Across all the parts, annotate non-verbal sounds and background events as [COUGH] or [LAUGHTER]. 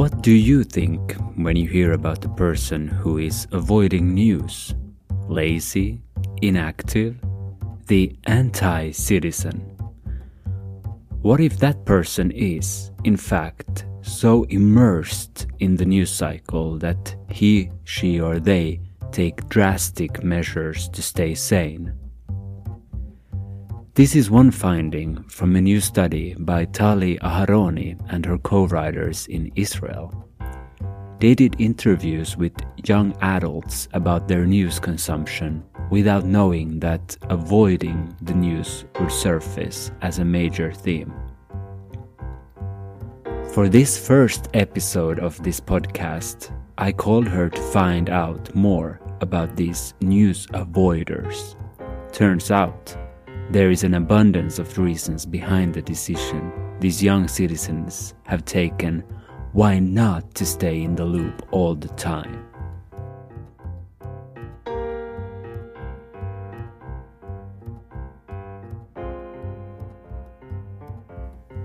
What do you think when you hear about a person who is avoiding news? Lazy, inactive, the anti citizen? What if that person is, in fact, so immersed in the news cycle that he, she, or they take drastic measures to stay sane? This is one finding from a new study by Tali Aharoni and her co writers in Israel. They did interviews with young adults about their news consumption without knowing that avoiding the news would surface as a major theme. For this first episode of this podcast, I called her to find out more about these news avoiders. Turns out, there is an abundance of reasons behind the decision these young citizens have taken why not to stay in the loop all the time.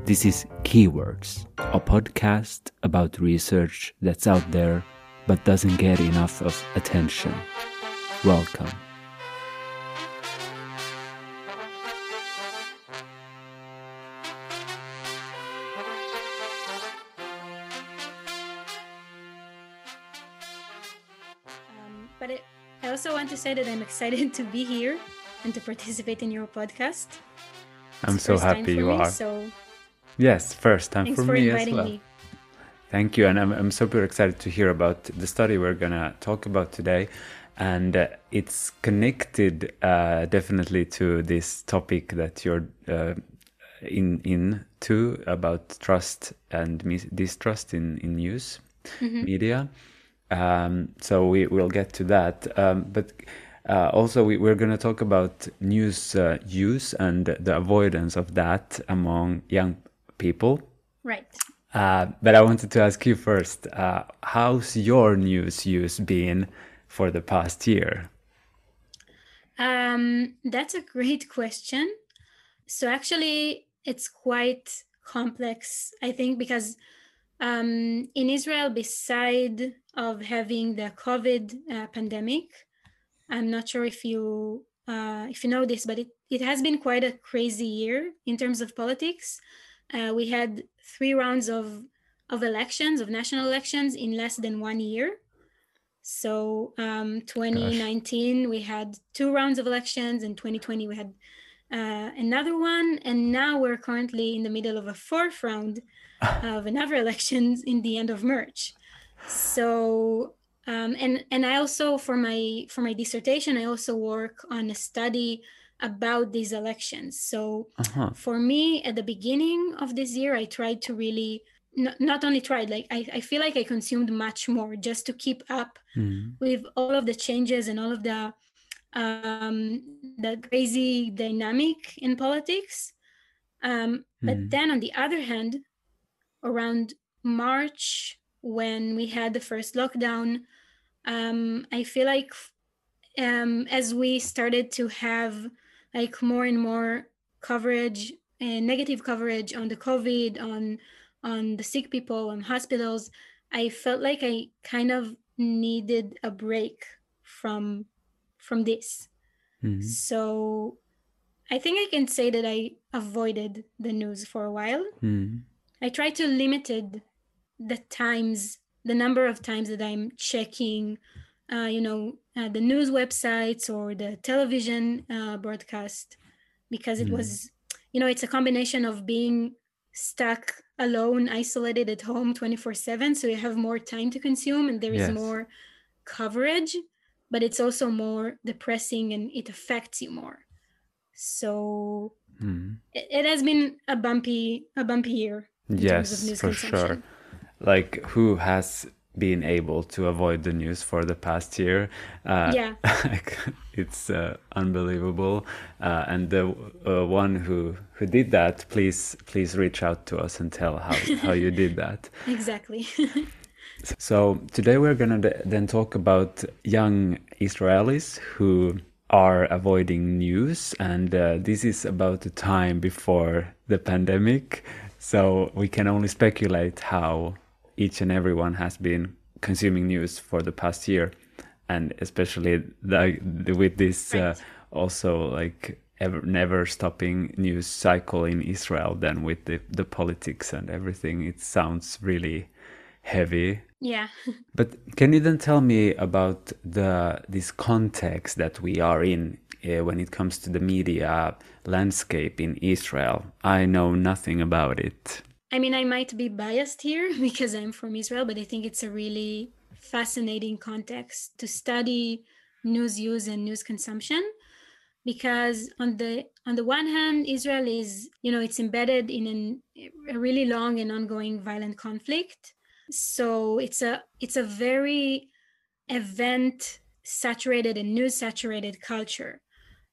This is Keywords, a podcast about research that's out there but doesn't get enough of attention. Welcome. Also want to say that I'm excited [LAUGHS] to be here and to participate in your podcast. I'm It's so happy you me, are. So Yes, first time for for, me as well. me. Thank you, and I'm, I'm super excited to hear about the study we're gonna talk about today, and uh, it's connected uh, definitely to this topic that you're uh, in in to about trust and mis- distrust in in news media. Um, so we will get to that, um, but. Uh, also, we, we're going to talk about news uh, use and the avoidance of that among young people. Right. Uh, but I wanted to ask you first, uh, how's your news use been for the past year? Um, that's a great question. So actually, it's quite complex, I think, because um, in Israel, beside of having the COVID uh, pandemic, I'm not sure if you uh, if you know this, but it, it has been quite a crazy year in terms of politics. Uh, we had three rounds of of elections, of national elections, in less than one year. So um, 2019 we had two rounds of elections, in 2020 we had uh, another one, and now we're currently in the middle of a fourth round of another elections in the end of March. So um, and and I also for my for my dissertation I also work on a study about these elections. So Uh-huh. for me at the beginning of this year I tried to really not, not only tried like I, I feel like I consumed much more just to keep up Mm. with all of the changes and all of the um, the crazy dynamic in politics. Um, but Mm. then on the other hand, around March when we had the first lockdown, um, I feel like um, as we started to have like more and more coverage and negative coverage on the COVID, on on the sick people, on hospitals, I felt like I kind of needed a break from from this. Mm. So I think I can say that I avoided the news for a while. Mm. I try to limited the times, the number of times that I'm checking, uh, you know, uh, the news websites or the television uh, broadcast, because it Mm. was, you know, it's a combination of being stuck alone, isolated at home 24 7. So you have more time to consume and there is Yes. more coverage, but it's also more depressing and it affects you more. So Mm. it, it has been a bumpy, a bumpy year in terms of Yes, for sure. Like, who has been able to avoid the news for the past year? Uh, Yeah. [LAUGHS] it's uh, unbelievable. Uh, and the uh, one who who did that, please please reach out to us and tell how how you did [LAUGHS] that. Exactly. [LAUGHS] So today we're gonna th- then talk about young Israelis who are avoiding news, and uh, this is about the time before the pandemic. So we can only speculate how each and everyone has been consuming news for the past year, and especially the, with this uh, also like ever never stopping news cycle in Israel. Then with the the politics and everything, it sounds really heavy. Yeah. [LAUGHS] but can you then tell me about the this context that we are in uh, when it comes to the media landscape in Israel? I know nothing about it. I mean, I might be biased here [LAUGHS] because I'm from Israel, but I think it's a really fascinating context to study news use and news consumption because on the on the one hand israel is you know it's embedded in an, a really long and ongoing violent conflict so it's a it's a very event saturated and news saturated culture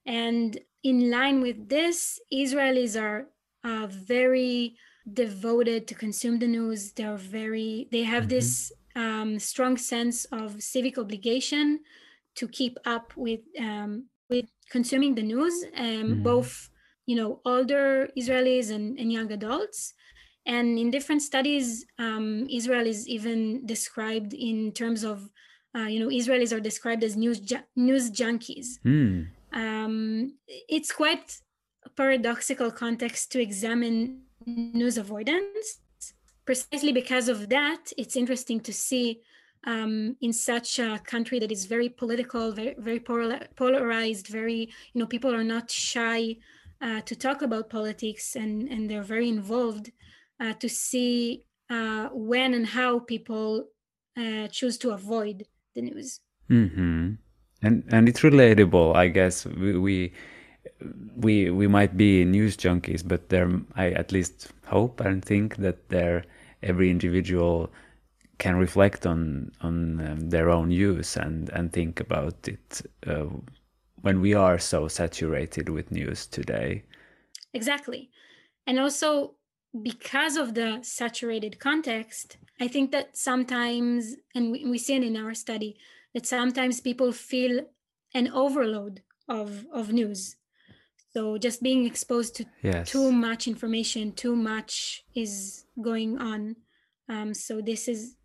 and in line with this israelis are uh, very devoted to consume the news they're very they have mm-hmm. this um, strong sense of civic obligation to keep up with um, with consuming the news um, mm-hmm. both you know older israelis and, and young adults and in different studies, um, Israel is even described in terms of, uh, you know, Israelis are described as news ju- news junkies. Mm. Um, it's quite a paradoxical context to examine news avoidance. Precisely because of that, it's interesting to see um, in such a country that is very political, very very polarized, very you know people are not shy uh, to talk about politics and and they're very involved uh, to see uh, when and how people uh, choose to avoid the news. Mm-hmm. And and it's relatable, I guess. We, we we we might be news junkies, but there I at least hope and think that there every individual can reflect on on um, their own use and and think about it uh, when we are so saturated with news today. Exactly, and also because of the saturated context, I think that sometimes, and we, we see it in our study, that sometimes people feel an overload of, of news. So just being exposed to yes. too much information, too much is going on. Um, so this is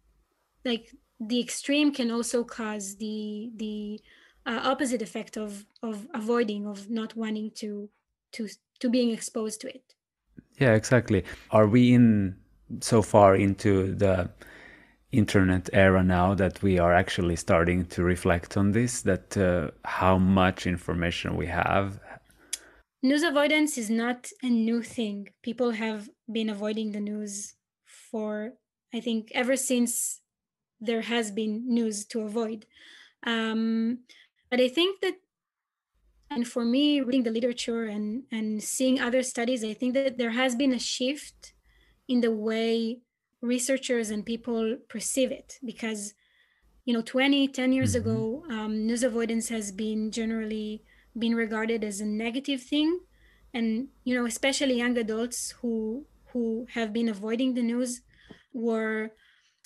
like the extreme can also cause the the uh, opposite effect of of avoiding of not wanting to to to being exposed to it. Yeah, exactly. Are we in so far into the internet era now that we are actually starting to reflect on this that uh, how much information we have. News avoidance is not a new thing. People have been avoiding the news for i think ever since there has been news to avoid. Um, but i think that and for me reading the literature and and seeing other studies i think that there has been a shift in the way researchers and people perceive it because you know 20 10 years mm-hmm. ago um, news avoidance has been generally been regarded as a negative thing and you know especially young adults who who have been avoiding the news were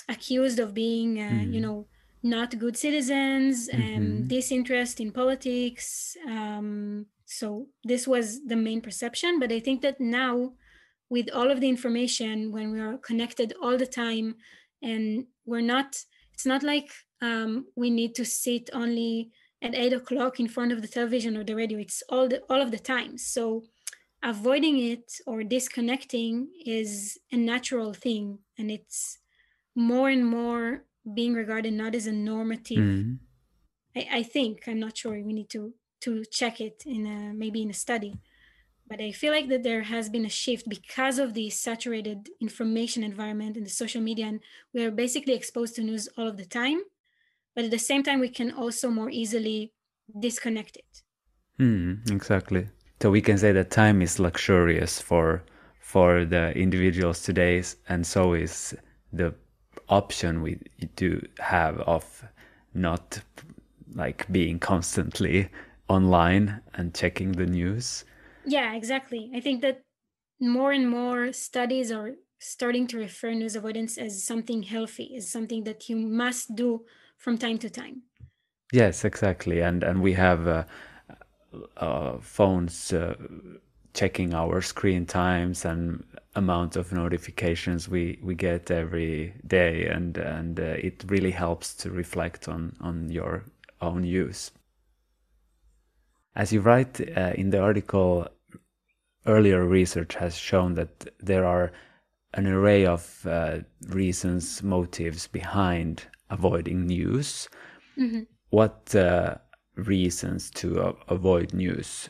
accused of being uh, mm-hmm. you know not good citizens and mm-hmm. disinterest in politics. Um, so this was the main perception. But I think that now, with all of the information, when we are connected all the time, and we're not, it's not like um, we need to sit only at eight o'clock in front of the television or the radio. It's all the all of the time. So avoiding it or disconnecting is a natural thing, and it's more and more being regarded not as a normative mm. I, I, think i'm not sure we need to to check it in a maybe in a study but i feel like that there has been a shift because of the saturated information environment and the social media and we are basically exposed to news all of the time but at the same time we can also more easily disconnect it mm, exactly so we can say that time is luxurious for for the individuals today and so is the option we do have of not like being constantly [LAUGHS] online and checking the news. Yeah, exactly. I think that more and more studies are starting to refer news avoidance as something healthy, as something that you must do from time to time. Yes, exactly. And and we have uh, uh, phones uh, checking our screen times and amount of notifications we, we get every day, and and uh, it really helps to reflect on on your own use. As you write uh, in the article, earlier research has shown that there are an array of uh, reasons, motives behind avoiding news. Mm-hmm. What uh, reasons to avoid news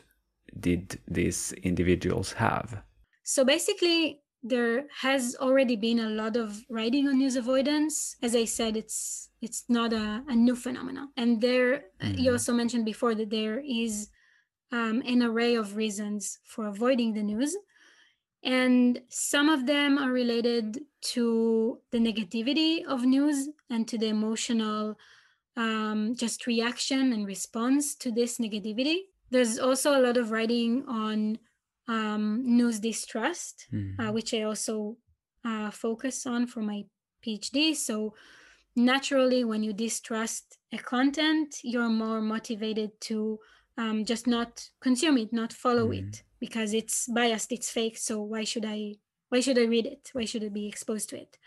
did these individuals have? So basically, there has already been a lot of writing on news avoidance. As I said, it's it's not a, a new phenomenon. And there, mm-hmm. you also mentioned before that there is um, an array of reasons for avoiding the news. And some of them are related to the negativity of news and to the emotional um, just reaction and response to this negativity. There's also a lot of writing on um, news distrust, mm. uh, which I also uh, focus on for my PhD. So, naturally, when you distrust a content, you're more motivated to um, just not consume it, not follow mm. it because it's biased, it's fake. So why should I? Why should I read it? Why should I be exposed to it?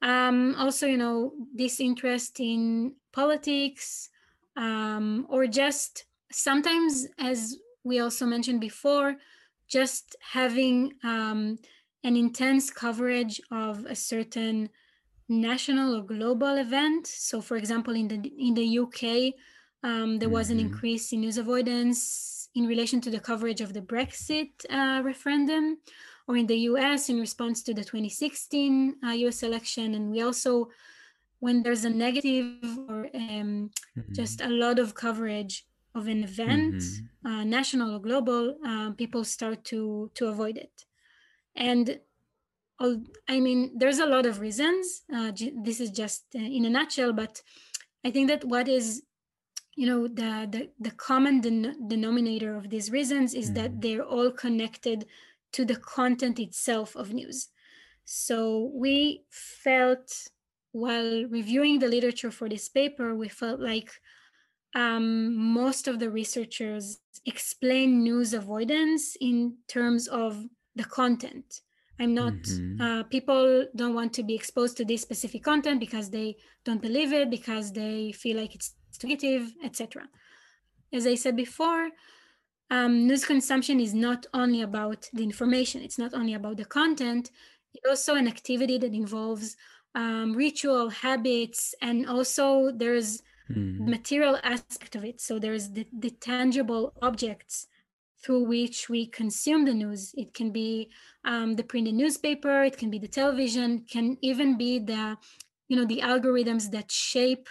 Um, also, you know, this interest in politics, um, or just sometimes, as we also mentioned before, just having um, an intense coverage of a certain national or global event. So, for example, in the in the UK, um, there was mm-hmm. an increase in news avoidance in relation to the coverage of the Brexit uh, referendum, or in the US in response to the 2016 uh, US election. And we also, when there's a negative or um, mm-hmm. just a lot of coverage of an event, mm-hmm. uh, national or global, uh, people start to to avoid it. And I mean, there's a lot of reasons. Uh, this is just uh, in a nutshell, but I think that what is you know the the, the common den- denominator of these reasons is mm-hmm. that they're all connected to the content itself of news so we felt while reviewing the literature for this paper we felt like um, most of the researchers explain news avoidance in terms of the content i'm not mm-hmm. uh, people don't want to be exposed to this specific content because they don't believe it because they feel like it's negative, etc. As I said before, um, news consumption is not only about the information, it's not only about the content, it's also an activity that involves um, ritual habits, and also there's mm. material aspect of it. So there's the, the tangible objects through which we consume the news. It can be um, the printed newspaper, it can be the television, can even be the, you know, the algorithms that shape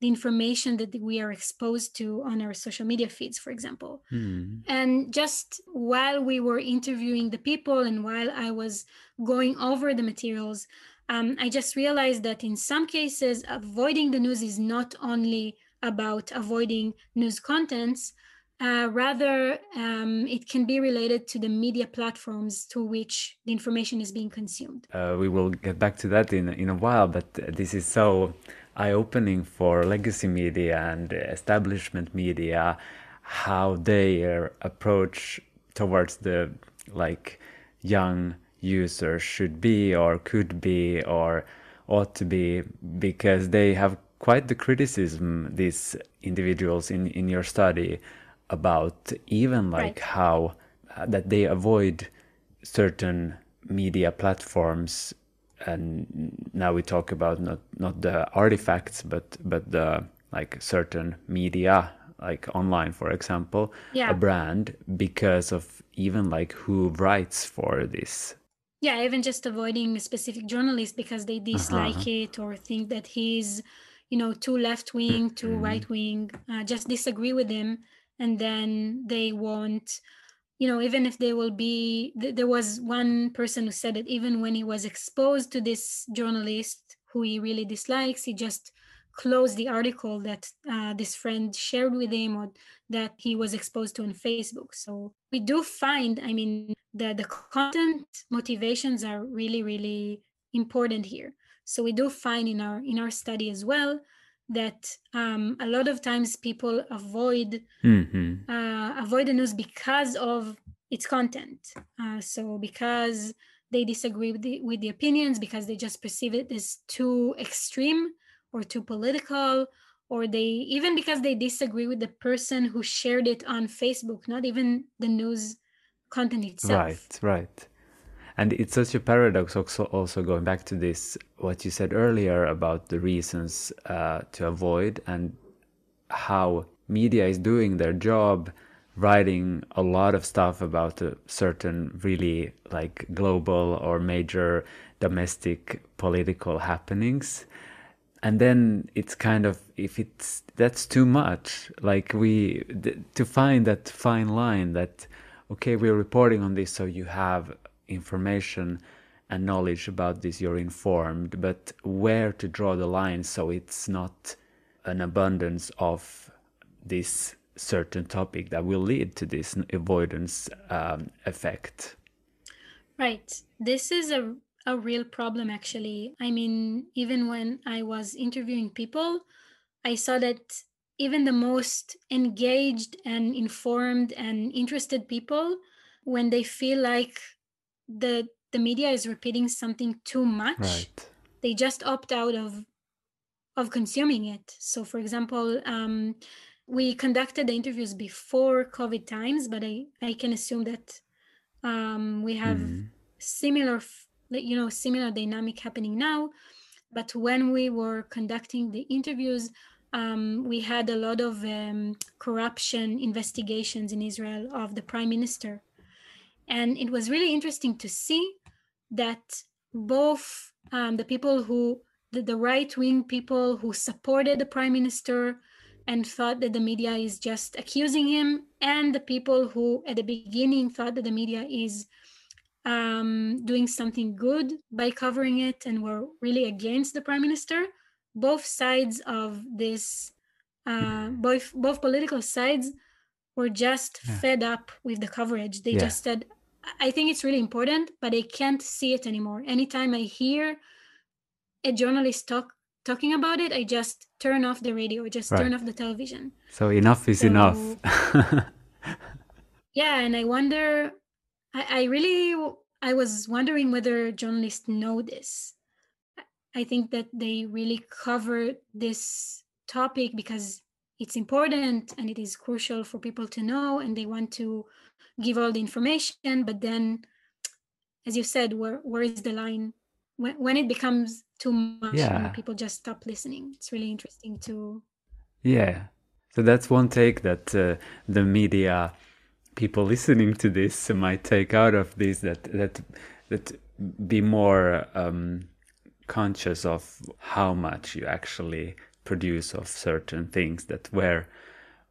the information that we are exposed to on our social media feeds, for example. Mm. And just while we were interviewing the people and while I was going over the materials, um, I just realized that in some cases, avoiding the news is not only about avoiding news contents, uh, rather, um, it can be related to the media platforms to which the information is being consumed. Uh, we will get back to that in, in a while, but this is so eye-opening for legacy media and establishment media how their approach towards the like young users should be or could be or ought to be because they have quite the criticism these individuals in in your study about even like right. how uh, that they avoid certain media platforms and now we talk about not not the artifacts but but the like certain media like online for example yeah. a brand because of even like who writes for this yeah even just avoiding a specific journalist because they dislike uh-huh. it or think that he's you know too left wing too mm-hmm. right wing uh, just disagree with him and then they won't you know even if they will be there was one person who said that even when he was exposed to this journalist who he really dislikes he just closed the article that uh, this friend shared with him or that he was exposed to on facebook so we do find i mean that the content motivations are really really important here so we do find in our in our study as well that um, a lot of times people avoid mm-hmm. uh, avoid the news because of its content. Uh, so because they disagree with the, with the opinions because they just perceive it as too extreme or too political or they even because they disagree with the person who shared it on facebook not even the news content itself. Right right. And it's such a paradox also also going back to this what you said earlier about the reasons uh, to avoid and how media is doing their job writing a lot of stuff about a certain really like global or major domestic political happenings and then it's kind of if it's that's too much like we th- to find that fine line that okay we're reporting on this so you have information and knowledge about this you're informed but where to draw the line so it's not an abundance of this certain topic that will lead to this avoidance um, effect. Right. This is a, a real problem, actually. I mean, even when I was interviewing people, I saw that even the most engaged and informed and interested people, when they feel like the the media is repeating something too much, right. they just opt out of of consuming it. So, for example, um, we conducted the interviews before COVID times, but I, I can assume that um, we have mm. similar, you know, similar dynamic happening now. But when we were conducting the interviews, um, we had a lot of um, corruption investigations in Israel of the prime minister. And it was really interesting to see that both um, the people who, the, the right wing people who supported the prime minister, and thought that the media is just accusing him, and the people who at the beginning thought that the media is um, doing something good by covering it and were really against the prime minister. Both sides of this, uh, both both political sides, were just yeah. fed up with the coverage. They yeah. just said, "I think it's really important, but I can't see it anymore." Anytime I hear a journalist talk talking about it, I just turn off the radio, just right. turn off the television. So enough is so, enough. [LAUGHS] [LAUGHS] yeah, and I wonder, I, I really, I was wondering whether journalists know this. I think that they really cover this topic because it's important and it is crucial for people to know and they want to give all the information but then as you said where where is the line when, when it becomes too much yeah. and people just stop listening it's really interesting to yeah so that's one take that uh, the media people listening to this might take out of this that that that be more um, conscious of how much you actually produce of certain things that where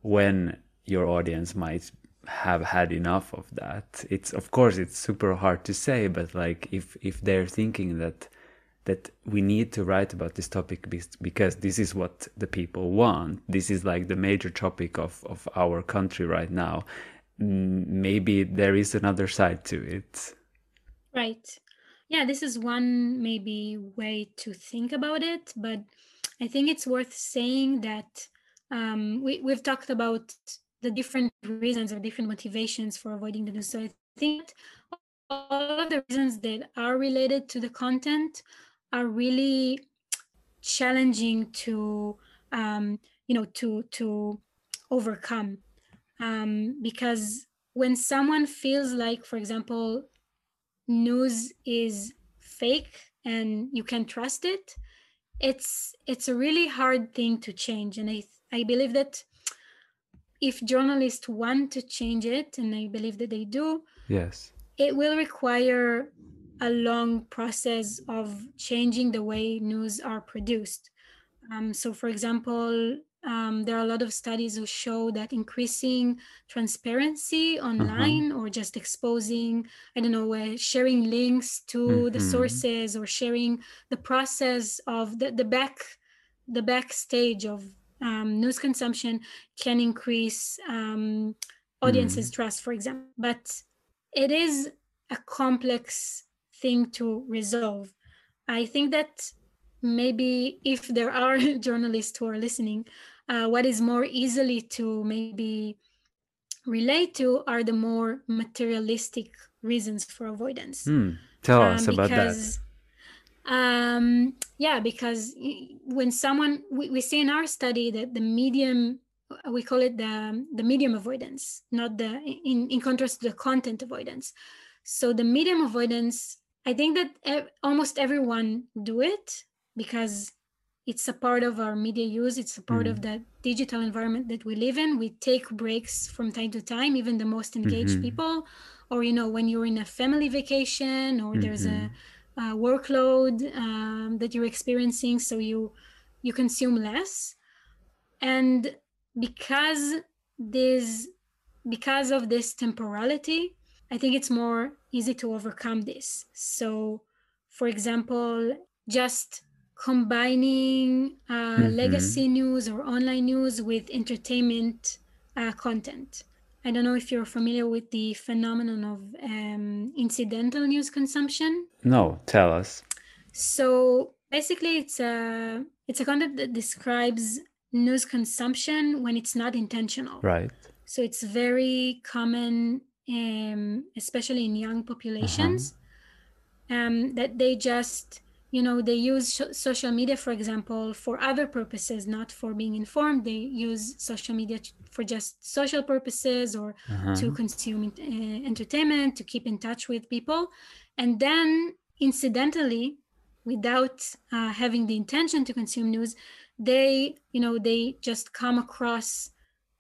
when your audience might have had enough of that. It's of course it's super hard to say but like if if they're thinking that that we need to write about this topic because this is what the people want. This is like the major topic of of our country right now maybe there is another side to it. Right. Yeah this is one maybe way to think about it but i think it's worth saying that um, we, we've talked about the different reasons or different motivations for avoiding the news. So I think all of the reasons that are related to the content are really challenging to um, you know to to overcome um, because when someone feels like for example news is fake and you can trust it it's it's a really hard thing to change and i i believe that if journalists want to change it, and I believe that they do, yes, it will require a long process of changing the way news are produced. Um, so, for example, um, there are a lot of studies who show that increasing transparency online uh-huh. or just exposing, I don't know, uh, sharing links to mm-hmm. the sources or sharing the process of the, the back the backstage of um, news consumption can increase um, audiences' mm. trust, for example. But it is a complex thing to resolve. I think that maybe if there are [LAUGHS] journalists who are listening, uh, what is more easily to maybe relate to are the more materialistic reasons for avoidance. Mm. Tell um, us about because, that. Um, yeah, because when someone we, we see in our study that the medium we call it the the medium avoidance, not the in in contrast to the content avoidance. So the medium avoidance, I think that almost everyone do it because it's a part of our media use it's a part mm-hmm. of the digital environment that we live in we take breaks from time to time even the most engaged mm-hmm. people or you know when you're in a family vacation or mm-hmm. there's a, mm-hmm. a workload um, that you're experiencing so you you consume less and because this because of this temporality i think it's more easy to overcome this so for example just combining uh, mm-hmm. legacy news or online news with entertainment uh, content. I don't know if you're familiar with the phenomenon of um, incidental news consumption. No, tell us. So basically, it's a it's a content that describes news consumption when it's not intentional. Right. So it's very common, um, especially in young populations, uh-huh. um, that they just you know they use social media for example for other purposes not for being informed. They use social media for just social purposes or uh-huh. to consume uh, entertainment to keep in touch with people. And then incidentally without uh, having the intention to consume news they you know they just come across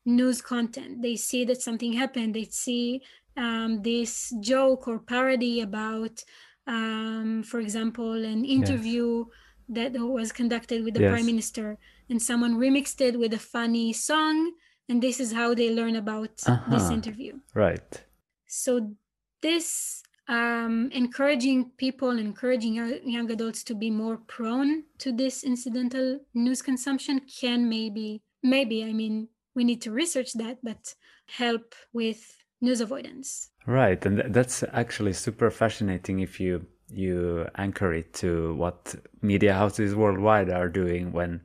news content. They see that something happened. They see um, this joke or parody about um, for example, an interview yes. that was conducted with the yes. prime minister, and someone remixed it with a funny song, and this is how they learn about uh-huh. this interview. Right. So this um, encouraging people, encouraging young adults to be more prone to this incidental news consumption can maybe, maybe, I mean, we need to research that, but help with news avoidance. Right, and that's actually super fascinating if you you anchor it to what media houses worldwide are doing when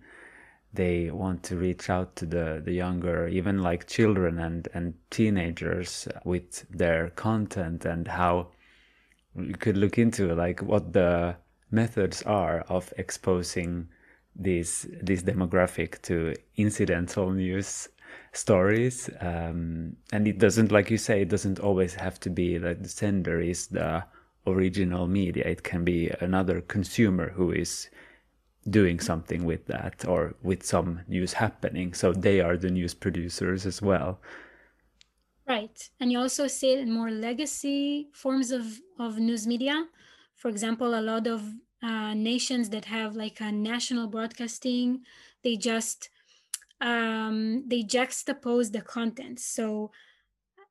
they want to reach out to the, the younger, even like children and, and teenagers with their content and how you could look into like what the methods are of exposing this this demographic to incidental news stories um, and it doesn't like you say it doesn't always have to be that the sender is the original media. It can be another consumer who is doing something with that or with some news happening. So they are the news producers as well. Right. And you also see it in more legacy forms of of news media. For example a lot of uh, nations that have like a national broadcasting they just um, they juxtapose the content. So,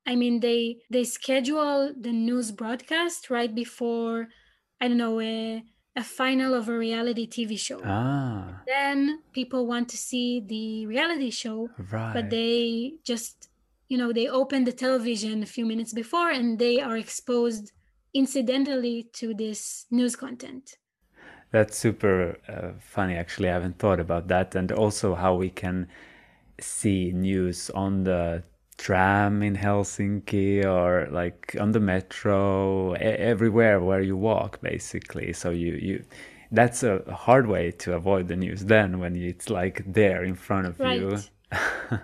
I mean, they they schedule the news broadcast right before, I don't know, a, a final of a reality TV show. Ah. Then people want to see the reality show, right. but they just, you know, they open the television a few minutes before and they are exposed incidentally to this news content. That's super uh, funny, actually. I haven't thought about that. And also how we can see news on the tram in Helsinki or like on the metro, everywhere where you walk, basically. So you, you that's a hard way to avoid the news then when it's like there in front of right. you. [LAUGHS]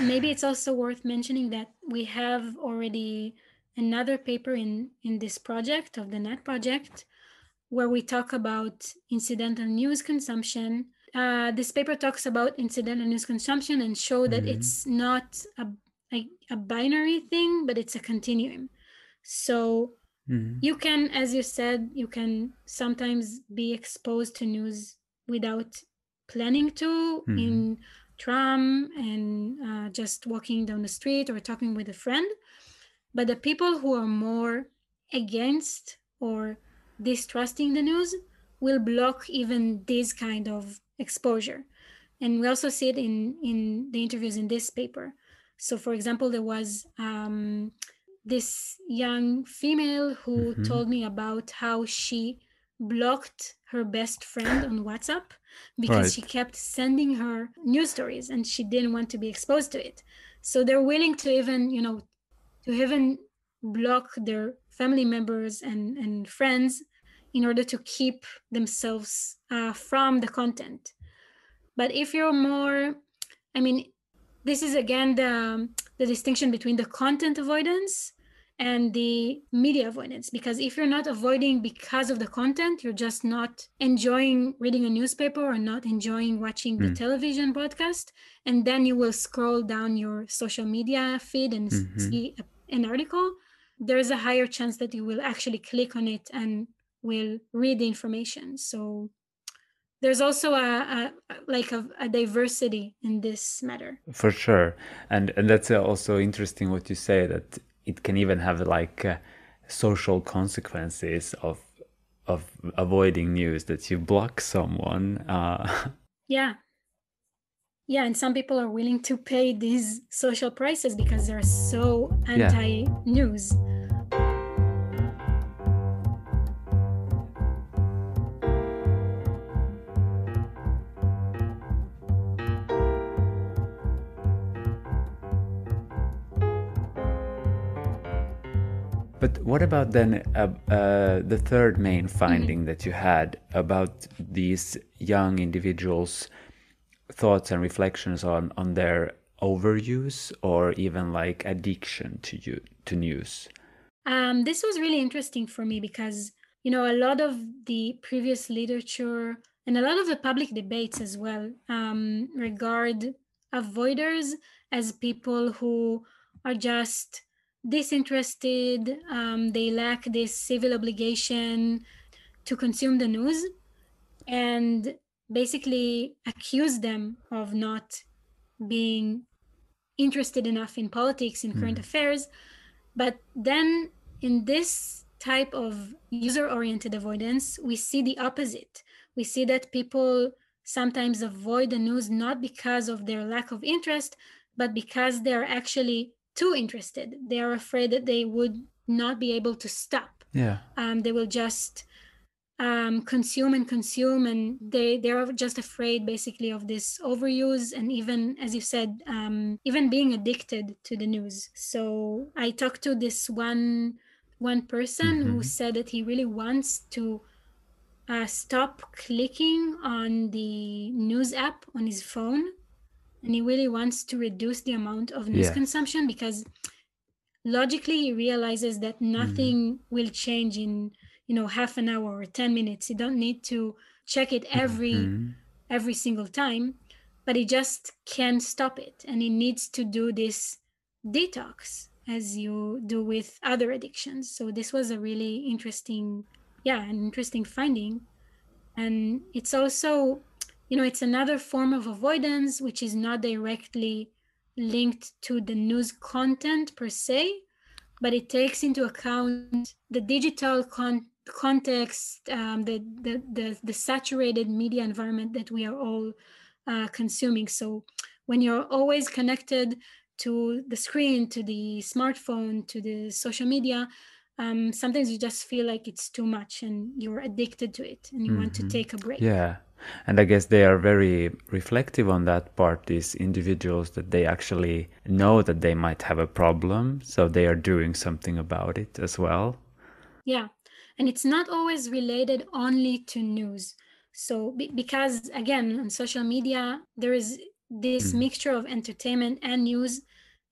Maybe it's also worth mentioning that we have already another paper in in this project of the net project where we talk about incidental news consumption. Uh, this paper talks about incidental news consumption and show that mm-hmm. it's not a, a, a, binary thing, but it's a continuum. So mm-hmm. you can, as you said, you can sometimes be exposed to news without planning to mm-hmm. in tram and uh, just walking down the street or talking with a friend. But the people who are more against or distrusting the news will block even this kind of exposure. And we also see it in, in the interviews in this paper. So, for example, there was um, this young female who mm-hmm. told me about how she blocked her best friend on WhatsApp because right. she kept sending her news stories and she didn't want to be exposed to it. So they're willing to even, you know, to even block their family members and, and friends in order to keep themselves uh, from the content. But if you're more, I mean, this is again the, the distinction between the content avoidance and the media avoidance because if you're not avoiding because of the content you're just not enjoying reading a newspaper or not enjoying watching the mm. television broadcast and then you will scroll down your social media feed and mm-hmm. see a, an article there's a higher chance that you will actually click on it and will read the information. So there's also a, a like a, a, diversity in this matter. For sure. And and that's also interesting what you say that it can even have like uh, social consequences of of avoiding news that you block someone uh... [LAUGHS] yeah yeah and some people are willing to pay these social prices because they're so anti-news yeah But what about then uh, uh, the third main finding mm-hmm. that you had about these young individuals' thoughts and reflections on, on their overuse or even like addiction to you to news? Um, this was really interesting for me because you know a lot of the previous literature and a lot of the public debates as well um, regard avoiders as people who are just disinterested, um, they lack this civil obligation to consume the news, and basically accuse them of not being interested enough in politics, in current mm. affairs. But then in this type of user oriented avoidance, we see the opposite. We see that people sometimes avoid the news not because of their lack of interest, but because they're actually too interested. They are afraid that they would not be able to stop. Yeah. Um, they will just um, consume and consume, and they they are just afraid basically of this overuse, and even as you said, um, even being addicted to the news. So I talked to this one one person mm-hmm. who said that he really wants to uh, stop clicking on the news app on his phone and he really wants to reduce the amount of news yeah. consumption because logically he realizes that nothing mm-hmm. will change in you know half an hour or 10 minutes. You don't need to check it every mm-hmm. every single time but he just can't stop it and he needs to do this detox as you do with other addictions. So this was a really interesting yeah an interesting finding. And it's also you know it's another form of avoidance which is not directly linked to the news content per se but it takes into account the digital con- context um, the, the, the the saturated media environment that we are all uh, consuming so when you're always connected to the screen to the smartphone to the social media um, sometimes you just feel like it's too much and you're addicted to it and you mm-hmm. want to mm-hmm. take a break yeah and i guess they are very reflective on that part these individuals that they actually know that they might have a problem so they are doing something about it as well yeah and it's not always related only to news so be- because again on social media there is this mm. mixture of entertainment and news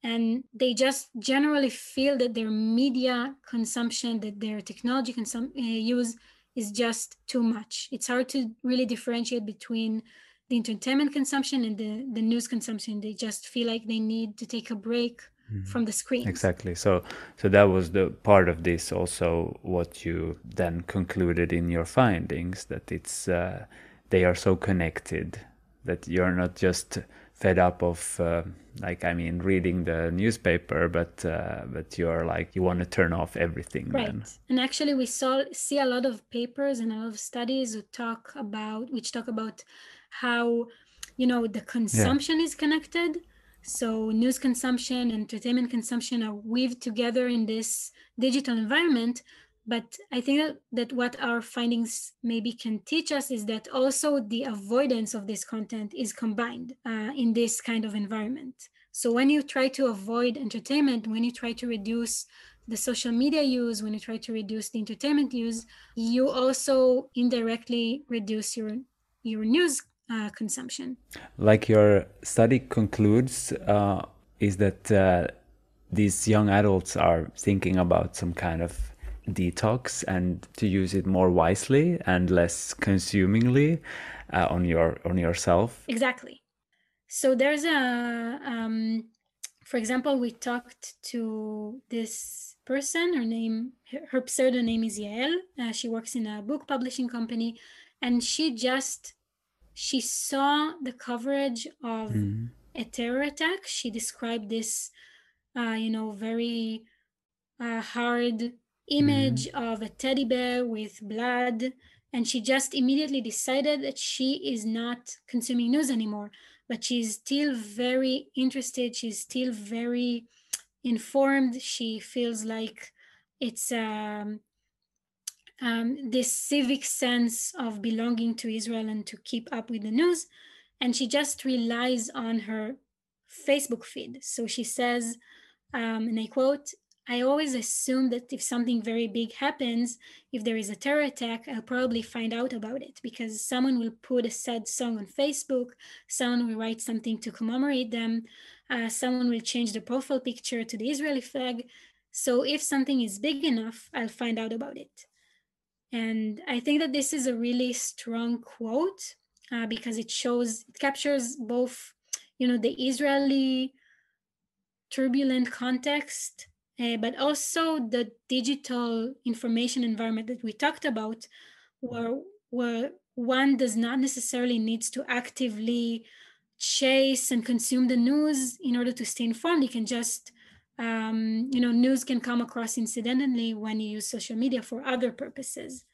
and they just generally feel that their media consumption that their technology consum- uh, use is just too much. It's hard to really differentiate between the entertainment consumption and the, the news consumption. They just feel like they need to take a break mm. from the screen. Exactly. So so that was the part of this also what you then concluded in your findings that it's uh, they are so connected that you're not just fed up of uh, like I mean reading the newspaper, but uh, but you're like you want to turn off everything. Right. Then. And actually, we saw see a lot of papers and a lot of studies who talk about which talk about how you know the consumption yeah. is connected. So news consumption, and entertainment consumption are weaved together in this digital environment. But i think that, that what our findings maybe can teach us is that also the avoidance of this content is combined uh, in this kind of environment. So when you try to avoid entertainment when you try to reduce the social media use, when you try to reduce the entertainment use, you also indirectly reduce your your news uh, consumption. Like your study concludes, uh, is that uh, these young adults are thinking about some kind of detox and to use it more wisely and less consumingly uh, on your on yourself. Exactly. So there's a, um, for example, we talked to this person. Her name, her pseudonym is Yael. Uh, she works in a book publishing company, and she just she saw the coverage of mm. a terror attack. She described this, uh, you know, very uh, hard image mm. of a teddy bear with blood. And she just immediately decided that she is not consuming news anymore, but she's still very interested. She's still very informed. She feels like it's um, um, this civic sense of belonging to Israel and to keep up with the news. And she just relies on her Facebook feed. So she says, um, and I quote, I always assume that if something very big happens, if there is a terror attack, I'll probably find out about it because someone will put a sad song on Facebook, someone will write something to commemorate them, uh, someone will change the profile picture to the Israeli flag. So if something is big enough, I'll find out about it. And I think that this is a really strong quote uh, because it shows, it captures both, you know, the Israeli turbulent context, uh, but also the digital information environment that we talked about, where, where one does not necessarily needs to actively chase and consume the news in order to stay informed. You can just um, you know, news can come across incidentally when you use social media for other purposes.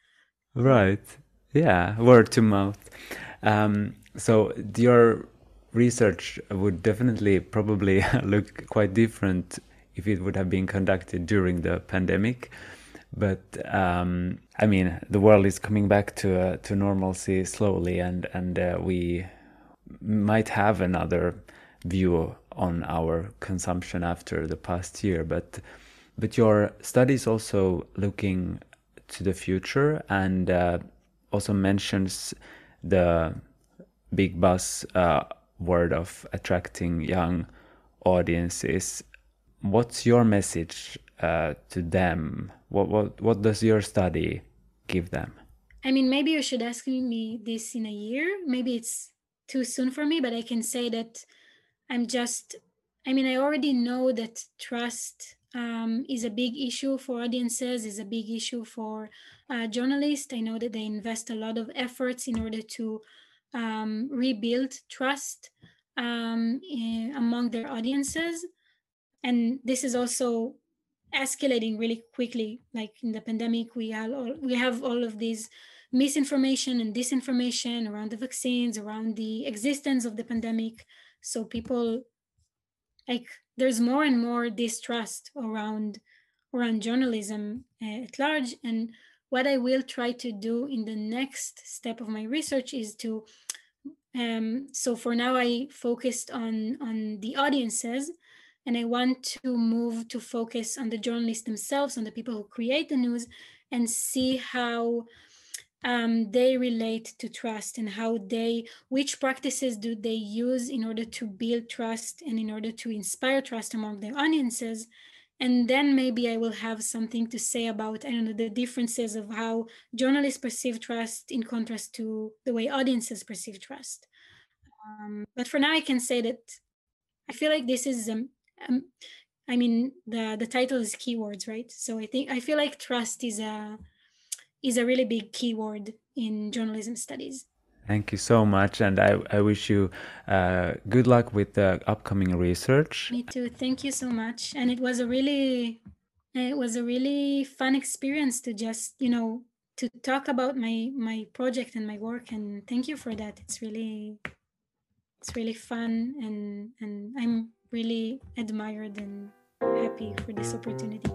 Right. Yeah, word to mouth. Um, so your research would definitely probably [LAUGHS] look quite different if it would have been conducted during the pandemic. But um, I mean, the world is coming back to uh, to normalcy slowly, and and uh, we might have another view on our consumption after the past year. But but your study is also looking to the future and uh, also mentions the big buzz uh, word of attracting young audiences. What's your message uh, to them? What, what what does your study give them? I mean, maybe you should ask me this in a year. Maybe it's too soon for me, but I can say that I'm just, I mean, I already know that trust um, is a big issue for audiences, is a big issue for uh, journalists. I know that they invest a lot of efforts in order to um, rebuild trust um, in, among their audiences. And this is also escalating really quickly. Like in the pandemic, we have all, we have all of these misinformation and disinformation around the vaccines, around the existence of the pandemic. So people like there's more and more distrust around around journalism uh, at large. And what i will try to do in the next step of my research is to um, so for now i focused on on the audiences and i want to move to focus on the journalists themselves on the people who create the news and see how um, they relate to trust and how they which practices do they use in order to build trust and in order to inspire trust among their audiences? And then maybe i will have something to say about i don't know the differences of how journalists perceive trust in contrast to the way audiences perceive trust. Um, but for now i can say that i feel like this is um, um, i mean the the title is keywords right? So i think i feel like trust is a is a really big keyword in journalism studies. Thank you so much, and I, I wish you uh, good luck with the upcoming research. Me too. Thank you so much, and it was a really, it was a really fun experience to just you know to talk about my my project and my work, and thank you for that. It's really, it's really fun, and and I'm really admired and happy for this opportunity.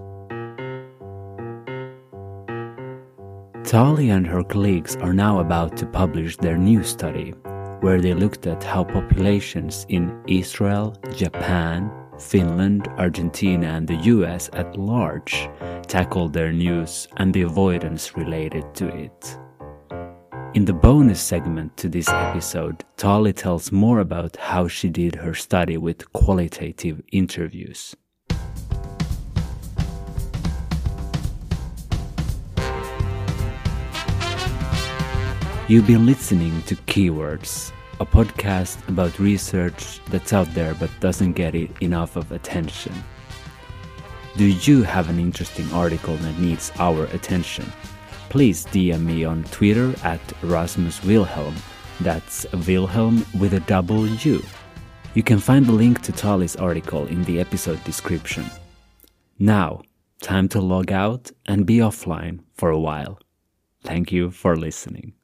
Tali and her colleagues are now about to publish their new study, where they looked at how populations in Israel, Japan, Finland, Argentina, and the US at large tackled their news and the avoidance related to it. In the bonus segment to this episode, Tali tells more about how she did her study with qualitative interviews. You've been listening to Keywords, a podcast about research that's out there but doesn't get enough of attention. Do you have an interesting article that needs our attention? please DM me on Twitter at Rasmus Wilhelm. That's Wilhelm with a double U. You can find the link to Tali's article in the episode description. Now, time to log out and be offline for a while. Thank you for listening.